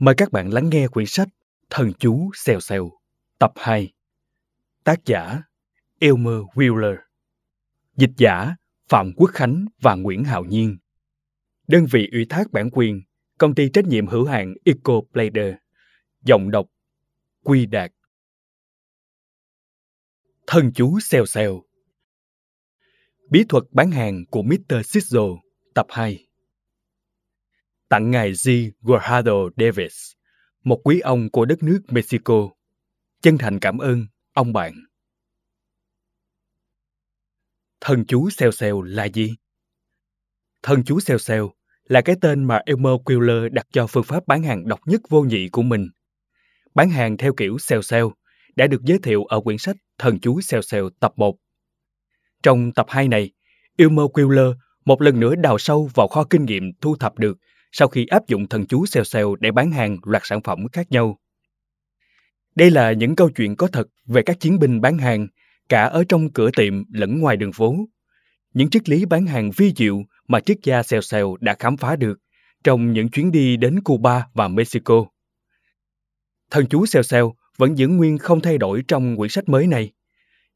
Mời các bạn lắng nghe quyển sách Thần chú xèo xèo, tập 2. Tác giả Elmer Wheeler. Dịch giả Phạm Quốc Khánh và Nguyễn Hạo Nhiên. Đơn vị ủy thác bản quyền Công ty trách nhiệm hữu hạn Eco Blader. Giọng đọc Quy Đạt. Thần chú xèo xèo. Bí thuật bán hàng của Mr. Sizzle Tập 2 tặng ngài G. Guajardo Davis, một quý ông của đất nước Mexico. Chân thành cảm ơn, ông bạn. Thần chú xèo xèo là gì? Thần chú xèo xèo là cái tên mà Elmer Quiller đặt cho phương pháp bán hàng độc nhất vô nhị của mình. Bán hàng theo kiểu xèo xèo đã được giới thiệu ở quyển sách Thần chú xèo xèo tập 1. Trong tập 2 này, Elmer Quiller một lần nữa đào sâu vào kho kinh nghiệm thu thập được sau khi áp dụng thần chú xèo xèo để bán hàng loạt sản phẩm khác nhau. Đây là những câu chuyện có thật về các chiến binh bán hàng, cả ở trong cửa tiệm lẫn ngoài đường phố. Những triết lý bán hàng vi diệu mà triết gia xèo xèo đã khám phá được trong những chuyến đi đến Cuba và Mexico. Thần chú xèo xèo vẫn giữ nguyên không thay đổi trong quyển sách mới này.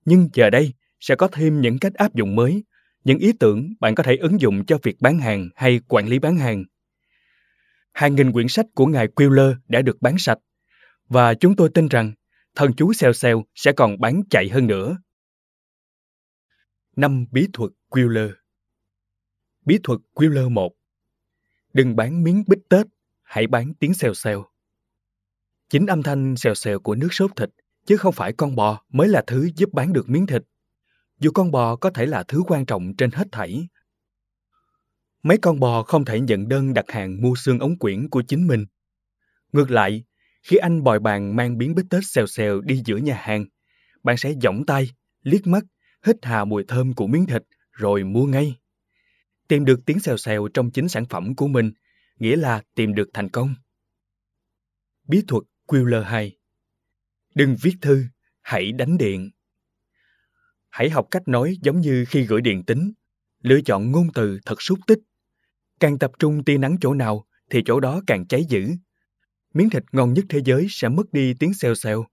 Nhưng giờ đây sẽ có thêm những cách áp dụng mới, những ý tưởng bạn có thể ứng dụng cho việc bán hàng hay quản lý bán hàng hàng nghìn quyển sách của ngài Quiller đã được bán sạch và chúng tôi tin rằng thần chú xèo xèo sẽ còn bán chạy hơn nữa. Năm bí thuật Quiller Bí thuật Quiller 1 Đừng bán miếng bít tết, hãy bán tiếng xèo xèo. Chính âm thanh xèo xèo của nước sốt thịt, chứ không phải con bò mới là thứ giúp bán được miếng thịt. Dù con bò có thể là thứ quan trọng trên hết thảy, mấy con bò không thể nhận đơn đặt hàng mua xương ống quyển của chính mình. Ngược lại, khi anh bòi bàn mang biến bít tết xèo xèo đi giữa nhà hàng, bạn sẽ giỏng tay, liếc mắt, hít hà mùi thơm của miếng thịt rồi mua ngay. Tìm được tiếng xèo xèo trong chính sản phẩm của mình, nghĩa là tìm được thành công. Bí thuật Quiller 2 Đừng viết thư, hãy đánh điện. Hãy học cách nói giống như khi gửi điện tính, lựa chọn ngôn từ thật xúc tích Càng tập trung tia nắng chỗ nào thì chỗ đó càng cháy dữ. Miếng thịt ngon nhất thế giới sẽ mất đi tiếng xèo xèo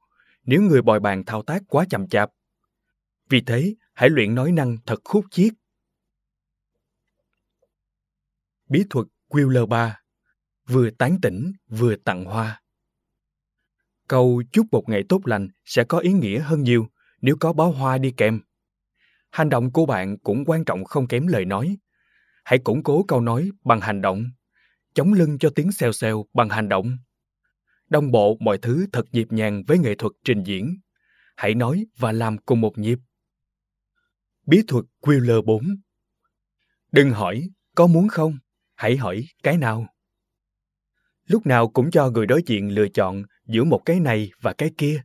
nếu người bòi bàn thao tác quá chậm chạp. Vì thế, hãy luyện nói năng thật khúc chiết. Bí thuật Wheeler 3 Vừa tán tỉnh, vừa tặng hoa. Câu chúc một ngày tốt lành sẽ có ý nghĩa hơn nhiều nếu có bó hoa đi kèm. Hành động của bạn cũng quan trọng không kém lời nói hãy củng cố câu nói bằng hành động chống lưng cho tiếng xèo xèo bằng hành động đồng bộ mọi thứ thật nhịp nhàng với nghệ thuật trình diễn hãy nói và làm cùng một nhịp bí thuật ql 4 Đừng hỏi có muốn không, hãy hỏi cái nào. Lúc nào cũng cho người đối diện lựa chọn giữa một cái này và cái kia.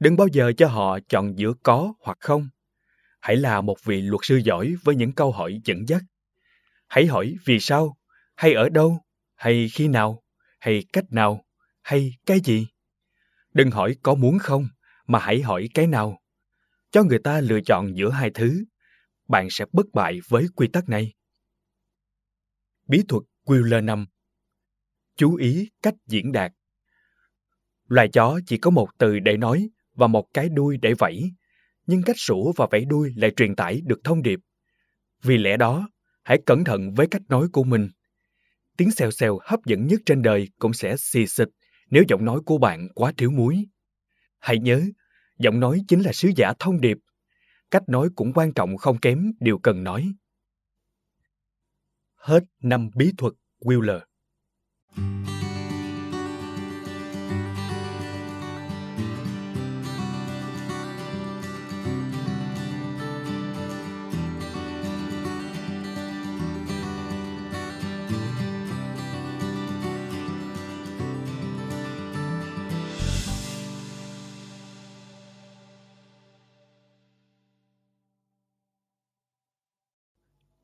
Đừng bao giờ cho họ chọn giữa có hoặc không. Hãy là một vị luật sư giỏi với những câu hỏi dẫn dắt. Hãy hỏi vì sao, hay ở đâu, hay khi nào, hay cách nào, hay cái gì. Đừng hỏi có muốn không, mà hãy hỏi cái nào. Cho người ta lựa chọn giữa hai thứ. Bạn sẽ bất bại với quy tắc này. Bí thuật Wheeler 5 Chú ý cách diễn đạt Loài chó chỉ có một từ để nói và một cái đuôi để vẫy, nhưng cách sủa và vẫy đuôi lại truyền tải được thông điệp. Vì lẽ đó, hãy cẩn thận với cách nói của mình. Tiếng xèo xèo hấp dẫn nhất trên đời cũng sẽ xì xịt nếu giọng nói của bạn quá thiếu muối. Hãy nhớ, giọng nói chính là sứ giả thông điệp. Cách nói cũng quan trọng không kém điều cần nói. Hết năm bí thuật Wheeler.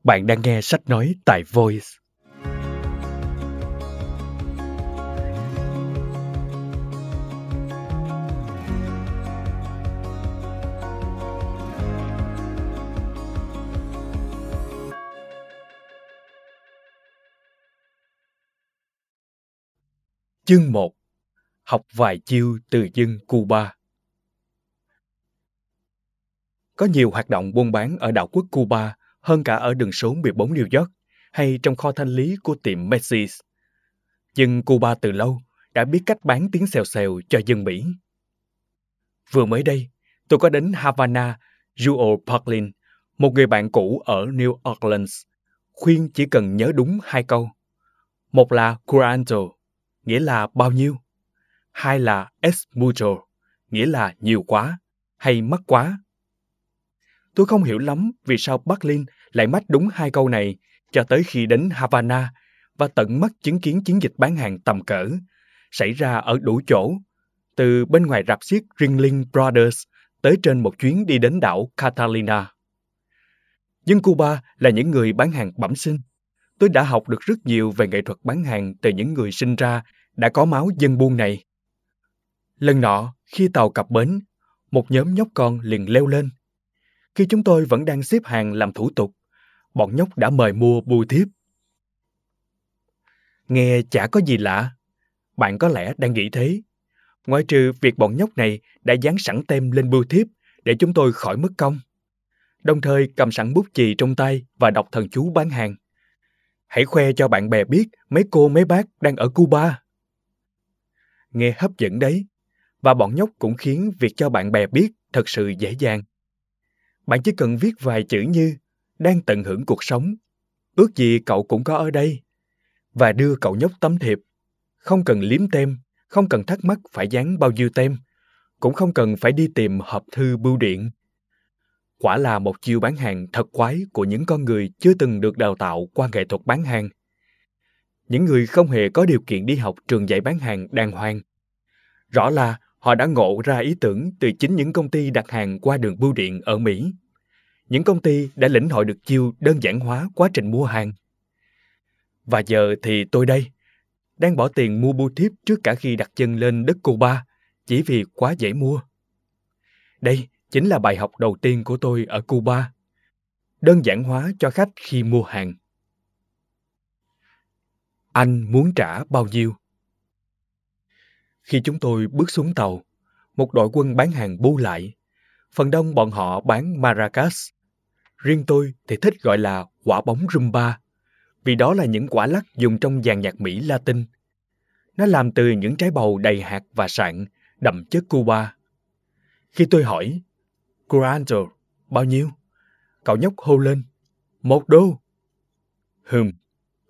Bạn đang nghe sách nói tại Voice. Chương 1 Học vài chiêu từ dân Cuba Có nhiều hoạt động buôn bán ở đảo quốc Cuba hơn cả ở đường số 14 New York hay trong kho thanh lý của tiệm Macy's. Nhưng Cuba từ lâu đã biết cách bán tiếng xèo xèo cho dân Mỹ. Vừa mới đây, tôi có đến Havana, Jewel Parklin, một người bạn cũ ở New Orleans, khuyên chỉ cần nhớ đúng hai câu. Một là cuánto, nghĩa là bao nhiêu. Hai là es mucho, nghĩa là nhiều quá hay mất quá. Tôi không hiểu lắm vì sao Berlin lại mách đúng hai câu này cho tới khi đến Havana và tận mắt chứng kiến chiến dịch bán hàng tầm cỡ xảy ra ở đủ chỗ, từ bên ngoài rạp xiếc Ringling Brothers tới trên một chuyến đi đến đảo Catalina. Dân Cuba là những người bán hàng bẩm sinh. Tôi đã học được rất nhiều về nghệ thuật bán hàng từ những người sinh ra đã có máu dân buôn này. Lần nọ, khi tàu cập bến, một nhóm nhóc con liền leo lên. Khi chúng tôi vẫn đang xếp hàng làm thủ tục, bọn nhóc đã mời mua bưu thiếp. Nghe chả có gì lạ. Bạn có lẽ đang nghĩ thế. Ngoại trừ việc bọn nhóc này đã dán sẵn tem lên bưu thiếp để chúng tôi khỏi mất công. Đồng thời cầm sẵn bút chì trong tay và đọc thần chú bán hàng. Hãy khoe cho bạn bè biết mấy cô mấy bác đang ở Cuba. Nghe hấp dẫn đấy. Và bọn nhóc cũng khiến việc cho bạn bè biết thật sự dễ dàng. Bạn chỉ cần viết vài chữ như đang tận hưởng cuộc sống. Ước gì cậu cũng có ở đây. Và đưa cậu nhóc tấm thiệp. Không cần liếm tem, không cần thắc mắc phải dán bao nhiêu tem, cũng không cần phải đi tìm hộp thư bưu điện. Quả là một chiêu bán hàng thật quái của những con người chưa từng được đào tạo qua nghệ thuật bán hàng. Những người không hề có điều kiện đi học trường dạy bán hàng đàng hoàng. Rõ là họ đã ngộ ra ý tưởng từ chính những công ty đặt hàng qua đường bưu điện ở Mỹ những công ty đã lĩnh hội được chiêu đơn giản hóa quá trình mua hàng. Và giờ thì tôi đây, đang bỏ tiền mua bưu thiếp trước cả khi đặt chân lên đất Cuba, chỉ vì quá dễ mua. Đây chính là bài học đầu tiên của tôi ở Cuba. Đơn giản hóa cho khách khi mua hàng. Anh muốn trả bao nhiêu? Khi chúng tôi bước xuống tàu, một đội quân bán hàng bu lại. Phần đông bọn họ bán maracas, Riêng tôi thì thích gọi là quả bóng rumba, vì đó là những quả lắc dùng trong dàn nhạc Mỹ Latin. Nó làm từ những trái bầu đầy hạt và sạn, đậm chất Cuba. Khi tôi hỏi, Curanto, bao nhiêu? Cậu nhóc hô lên, một đô. Hừm,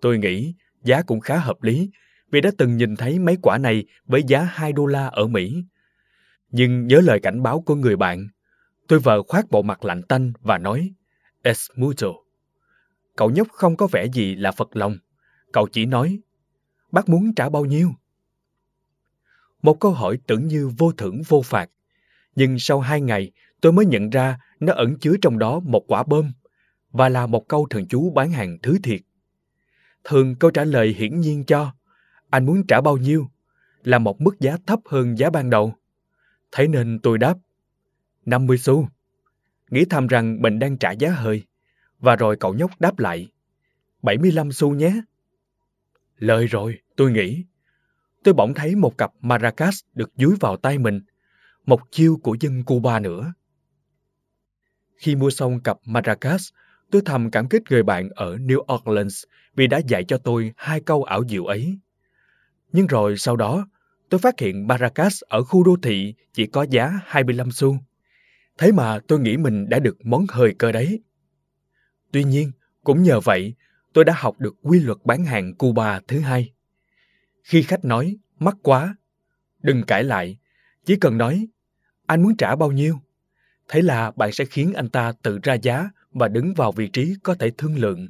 tôi nghĩ giá cũng khá hợp lý vì đã từng nhìn thấy mấy quả này với giá 2 đô la ở Mỹ. Nhưng nhớ lời cảnh báo của người bạn, tôi vờ khoát bộ mặt lạnh tanh và nói, Es. Cậu nhóc không có vẻ gì là phật lòng. Cậu chỉ nói, bác muốn trả bao nhiêu? Một câu hỏi tưởng như vô thưởng vô phạt. Nhưng sau hai ngày, tôi mới nhận ra nó ẩn chứa trong đó một quả bơm và là một câu thần chú bán hàng thứ thiệt. Thường câu trả lời hiển nhiên cho anh muốn trả bao nhiêu là một mức giá thấp hơn giá ban đầu. Thế nên tôi đáp 50 xu nghĩ thầm rằng mình đang trả giá hơi. Và rồi cậu nhóc đáp lại, 75 xu nhé. Lời rồi, tôi nghĩ. Tôi bỗng thấy một cặp maracas được dúi vào tay mình, một chiêu của dân Cuba nữa. Khi mua xong cặp maracas, tôi thầm cảm kích người bạn ở New Orleans vì đã dạy cho tôi hai câu ảo diệu ấy. Nhưng rồi sau đó, tôi phát hiện maracas ở khu đô thị chỉ có giá 25 xu. Thế mà tôi nghĩ mình đã được món hời cơ đấy. Tuy nhiên, cũng nhờ vậy, tôi đã học được quy luật bán hàng Cuba thứ hai. Khi khách nói, mắc quá, đừng cãi lại, chỉ cần nói, anh muốn trả bao nhiêu? Thế là bạn sẽ khiến anh ta tự ra giá và đứng vào vị trí có thể thương lượng.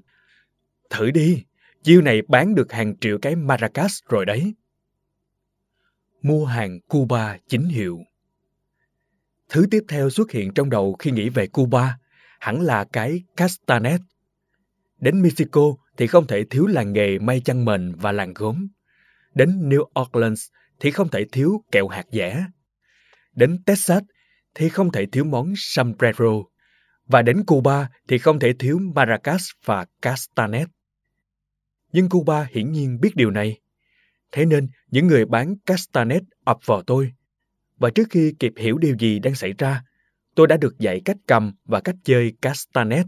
Thử đi, chiêu này bán được hàng triệu cái maracas rồi đấy. Mua hàng Cuba chính hiệu Thứ tiếp theo xuất hiện trong đầu khi nghĩ về Cuba, hẳn là cái castanet. Đến Mexico thì không thể thiếu làng nghề may chăn mền và làng gốm. Đến New Orleans thì không thể thiếu kẹo hạt dẻ. Đến Texas thì không thể thiếu món sombrero. Và đến Cuba thì không thể thiếu maracas và castanet. Nhưng Cuba hiển nhiên biết điều này. Thế nên những người bán castanet ập vào tôi. Và trước khi kịp hiểu điều gì đang xảy ra, tôi đã được dạy cách cầm và cách chơi castanet.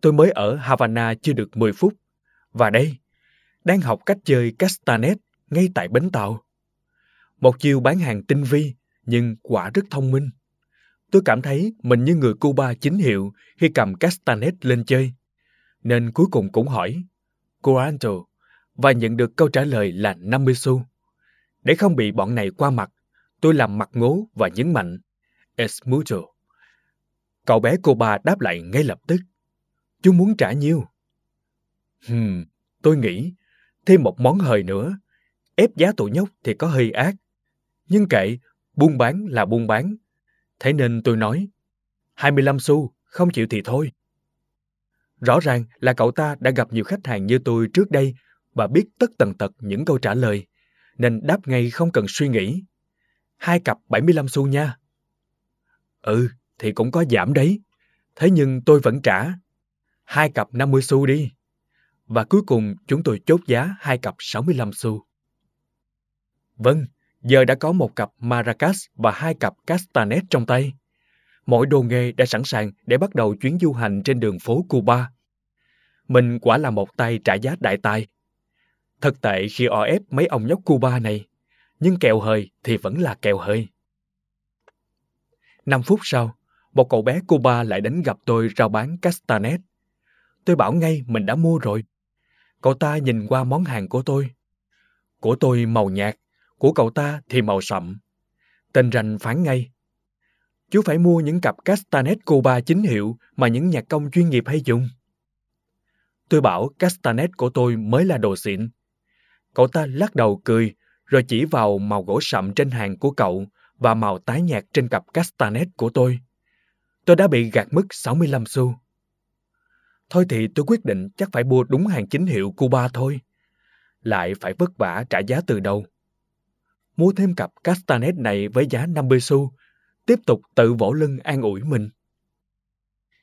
Tôi mới ở Havana chưa được 10 phút. Và đây, đang học cách chơi castanet ngay tại bến tàu. Một chiều bán hàng tinh vi, nhưng quả rất thông minh. Tôi cảm thấy mình như người Cuba chính hiệu khi cầm castanet lên chơi. Nên cuối cùng cũng hỏi, Curanto, và nhận được câu trả lời là 50 xu. Để không bị bọn này qua mặt, tôi làm mặt ngố và nhấn mạnh, Es mucho. Cậu bé cô ba đáp lại ngay lập tức. Chú muốn trả nhiêu? Hmm, tôi nghĩ, thêm một món hời nữa. Ép giá tụi nhóc thì có hơi ác. Nhưng kệ, buôn bán là buôn bán. Thế nên tôi nói, 25 xu, không chịu thì thôi. Rõ ràng là cậu ta đã gặp nhiều khách hàng như tôi trước đây và biết tất tần tật những câu trả lời, nên đáp ngay không cần suy nghĩ. Hai cặp 75 xu nha. Ừ, thì cũng có giảm đấy. Thế nhưng tôi vẫn trả. Hai cặp 50 xu đi. Và cuối cùng chúng tôi chốt giá hai cặp 65 xu. Vâng, giờ đã có một cặp maracas và hai cặp castanet trong tay. Mỗi đồ nghề đã sẵn sàng để bắt đầu chuyến du hành trên đường phố Cuba. Mình quả là một tay trả giá đại tài. Thật tệ khi o ép mấy ông nhóc Cuba này, nhưng kèo hời thì vẫn là kèo hời. Năm phút sau, một cậu bé Cuba lại đến gặp tôi rao bán castanet. Tôi bảo ngay mình đã mua rồi. Cậu ta nhìn qua món hàng của tôi. Của tôi màu nhạt, của cậu ta thì màu sậm. Tên rành phán ngay. Chú phải mua những cặp castanet Cuba chính hiệu mà những nhạc công chuyên nghiệp hay dùng. Tôi bảo castanet của tôi mới là đồ xịn. Cậu ta lắc đầu cười, rồi chỉ vào màu gỗ sậm trên hàng của cậu và màu tái nhạt trên cặp castanet của tôi. Tôi đã bị gạt mất 65 xu. Thôi thì tôi quyết định chắc phải mua đúng hàng chính hiệu Cuba thôi. Lại phải vất vả trả giá từ đầu. Mua thêm cặp castanet này với giá 50 xu, tiếp tục tự vỗ lưng an ủi mình.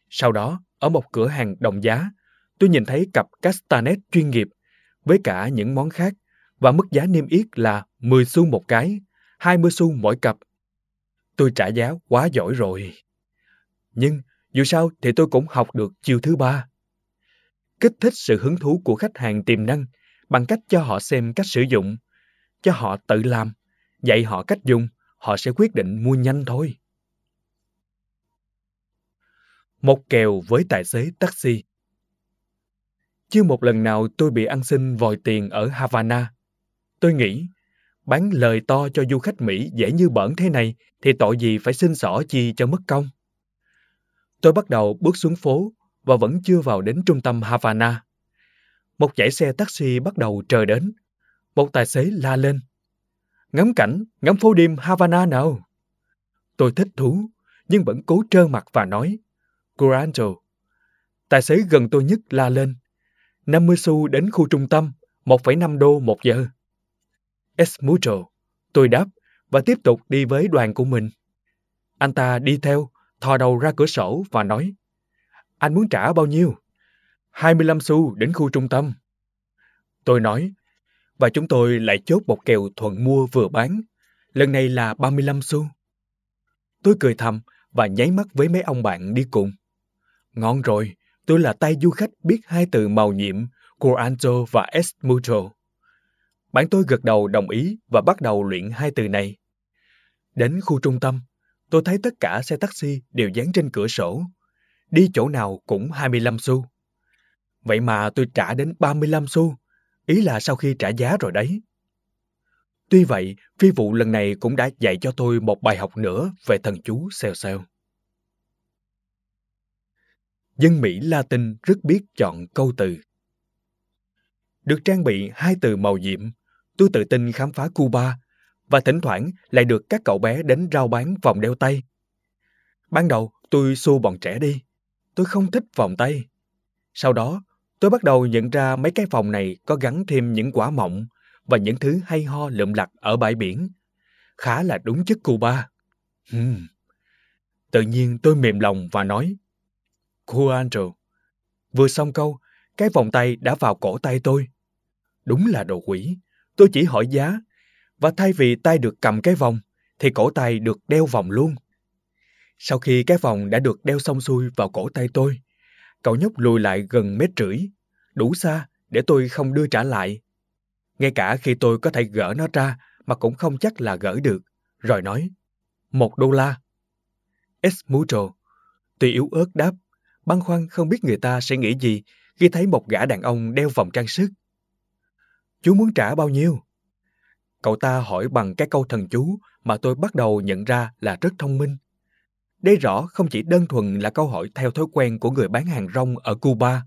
Sau đó, ở một cửa hàng đồng giá, tôi nhìn thấy cặp castanet chuyên nghiệp với cả những món khác và mức giá niêm yết là 10 xu một cái, 20 xu mỗi cặp. Tôi trả giá quá giỏi rồi. Nhưng dù sao thì tôi cũng học được chiều thứ ba. Kích thích sự hứng thú của khách hàng tiềm năng bằng cách cho họ xem cách sử dụng, cho họ tự làm, dạy họ cách dùng, họ sẽ quyết định mua nhanh thôi. Một kèo với tài xế taxi chưa một lần nào tôi bị ăn xin vòi tiền ở Havana. Tôi nghĩ, bán lời to cho du khách Mỹ dễ như bẩn thế này thì tội gì phải xin xỏ chi cho mất công. Tôi bắt đầu bước xuống phố và vẫn chưa vào đến trung tâm Havana. Một dãy xe taxi bắt đầu chờ đến. Một tài xế la lên. Ngắm cảnh, ngắm phố đêm Havana nào. Tôi thích thú, nhưng vẫn cố trơ mặt và nói. Curanto. Tài xế gần tôi nhất la lên. 50 xu đến khu trung tâm, 1,5 đô một giờ. Es mucho, tôi đáp và tiếp tục đi với đoàn của mình. Anh ta đi theo, thò đầu ra cửa sổ và nói, anh muốn trả bao nhiêu? 25 xu đến khu trung tâm. Tôi nói, và chúng tôi lại chốt một kèo thuận mua vừa bán, lần này là 35 xu. Tôi cười thầm và nháy mắt với mấy ông bạn đi cùng. Ngon rồi, tôi là tay du khách biết hai từ màu nhiệm Curanto và Esmucho. Bạn tôi gật đầu đồng ý và bắt đầu luyện hai từ này. Đến khu trung tâm, tôi thấy tất cả xe taxi đều dán trên cửa sổ. Đi chỗ nào cũng 25 xu. Vậy mà tôi trả đến 35 xu, ý là sau khi trả giá rồi đấy. Tuy vậy, phi vụ lần này cũng đã dạy cho tôi một bài học nữa về thần chú xèo xèo. Dân Mỹ Latin rất biết chọn câu từ. Được trang bị hai từ màu nhiệm, tôi tự tin khám phá Cuba và thỉnh thoảng lại được các cậu bé đến rao bán vòng đeo tay. Ban đầu tôi xua bọn trẻ đi. Tôi không thích vòng tay. Sau đó, Tôi bắt đầu nhận ra mấy cái vòng này có gắn thêm những quả mọng và những thứ hay ho lượm lặt ở bãi biển. Khá là đúng chất Cuba. Hmm. Tự nhiên tôi mềm lòng và nói, Cô Andrew. Vừa xong câu, cái vòng tay đã vào cổ tay tôi. Đúng là đồ quỷ. Tôi chỉ hỏi giá, và thay vì tay được cầm cái vòng, thì cổ tay được đeo vòng luôn. Sau khi cái vòng đã được đeo xong xuôi vào cổ tay tôi, cậu nhóc lùi lại gần mét rưỡi, đủ xa để tôi không đưa trả lại. Ngay cả khi tôi có thể gỡ nó ra mà cũng không chắc là gỡ được, rồi nói, một đô la. Esmucho, tuy yếu ớt đáp, băn khoăn không biết người ta sẽ nghĩ gì khi thấy một gã đàn ông đeo vòng trang sức. Chú muốn trả bao nhiêu? Cậu ta hỏi bằng cái câu thần chú mà tôi bắt đầu nhận ra là rất thông minh. Đây rõ không chỉ đơn thuần là câu hỏi theo thói quen của người bán hàng rong ở Cuba.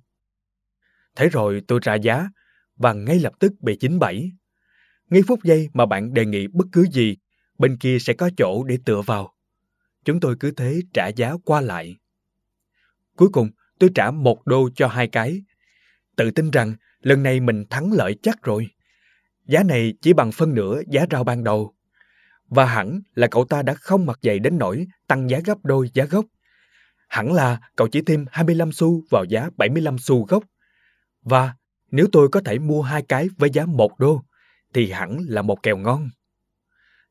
Thế rồi tôi trả giá và ngay lập tức bị chín bảy. Ngay phút giây mà bạn đề nghị bất cứ gì, bên kia sẽ có chỗ để tựa vào. Chúng tôi cứ thế trả giá qua lại. Cuối cùng, tôi trả một đô cho hai cái. Tự tin rằng lần này mình thắng lợi chắc rồi. Giá này chỉ bằng phân nửa giá rau ban đầu. Và hẳn là cậu ta đã không mặc dày đến nỗi tăng giá gấp đôi giá gốc. Hẳn là cậu chỉ thêm 25 xu vào giá 75 xu gốc. Và nếu tôi có thể mua hai cái với giá một đô, thì hẳn là một kèo ngon.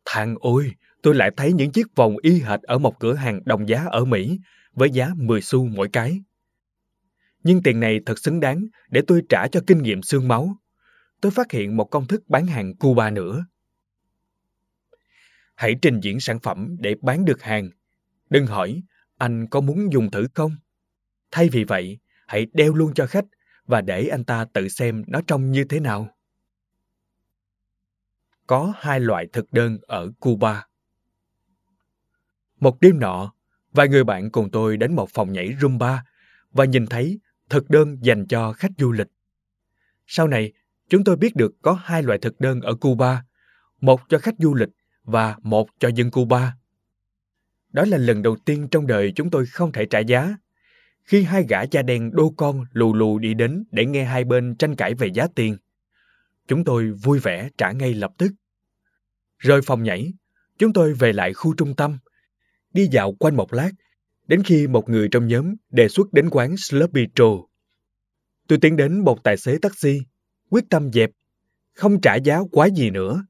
Thằng ôi, tôi lại thấy những chiếc vòng y hệt ở một cửa hàng đồng giá ở Mỹ với giá 10 xu mỗi cái. Nhưng tiền này thật xứng đáng để tôi trả cho kinh nghiệm xương máu. Tôi phát hiện một công thức bán hàng Cuba nữa. Hãy trình diễn sản phẩm để bán được hàng. Đừng hỏi, anh có muốn dùng thử không? Thay vì vậy, hãy đeo luôn cho khách và để anh ta tự xem nó trông như thế nào. Có hai loại thực đơn ở Cuba. Một đêm nọ, vài người bạn cùng tôi đến một phòng nhảy Rumba và nhìn thấy thực đơn dành cho khách du lịch. Sau này, chúng tôi biết được có hai loại thực đơn ở Cuba, một cho khách du lịch và một cho dân Cuba. Đó là lần đầu tiên trong đời chúng tôi không thể trả giá. Khi hai gã cha đen đô con lù lù đi đến để nghe hai bên tranh cãi về giá tiền, chúng tôi vui vẻ trả ngay lập tức. Rời phòng nhảy, chúng tôi về lại khu trung tâm, đi dạo quanh một lát, đến khi một người trong nhóm đề xuất đến quán Sloppy Joe. Tôi tiến đến một tài xế taxi, quyết tâm dẹp, không trả giá quá gì nữa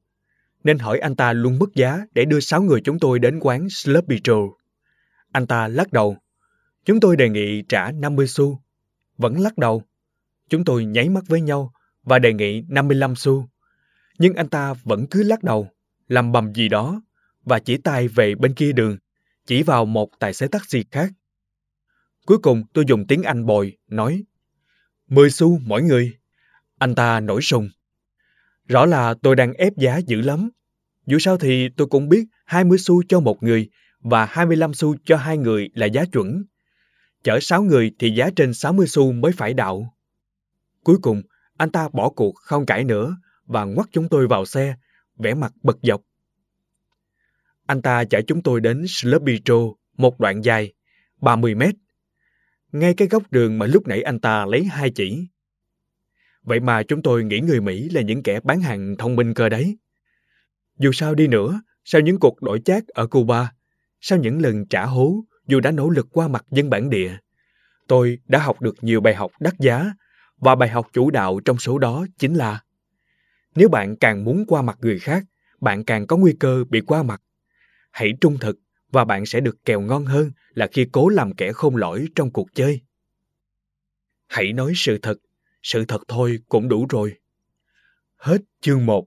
nên hỏi anh ta luôn mất giá để đưa sáu người chúng tôi đến quán Sloppy Joe. Anh ta lắc đầu. Chúng tôi đề nghị trả 50 xu. Vẫn lắc đầu. Chúng tôi nháy mắt với nhau và đề nghị 55 xu. Nhưng anh ta vẫn cứ lắc đầu, làm bầm gì đó và chỉ tay về bên kia đường, chỉ vào một tài xế taxi khác. Cuối cùng tôi dùng tiếng Anh bồi, nói 10 xu mỗi người. Anh ta nổi sùng. Rõ là tôi đang ép giá dữ lắm. Dù sao thì tôi cũng biết 20 xu cho một người và 25 xu cho hai người là giá chuẩn. Chở 6 người thì giá trên 60 xu mới phải đạo. Cuối cùng, anh ta bỏ cuộc không cãi nữa và ngoắt chúng tôi vào xe, vẻ mặt bật dọc. Anh ta chở chúng tôi đến Slubitro, một đoạn dài, 30 mét. Ngay cái góc đường mà lúc nãy anh ta lấy hai chỉ. Vậy mà chúng tôi nghĩ người Mỹ là những kẻ bán hàng thông minh cơ đấy. Dù sao đi nữa, sau những cuộc đổi chác ở Cuba, sau những lần trả hố dù đã nỗ lực qua mặt dân bản địa, tôi đã học được nhiều bài học đắt giá và bài học chủ đạo trong số đó chính là nếu bạn càng muốn qua mặt người khác, bạn càng có nguy cơ bị qua mặt. Hãy trung thực và bạn sẽ được kèo ngon hơn là khi cố làm kẻ khôn lỗi trong cuộc chơi. Hãy nói sự thật sự thật thôi cũng đủ rồi. Hết chương 1.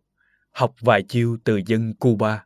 Học vài chiêu từ dân Cuba.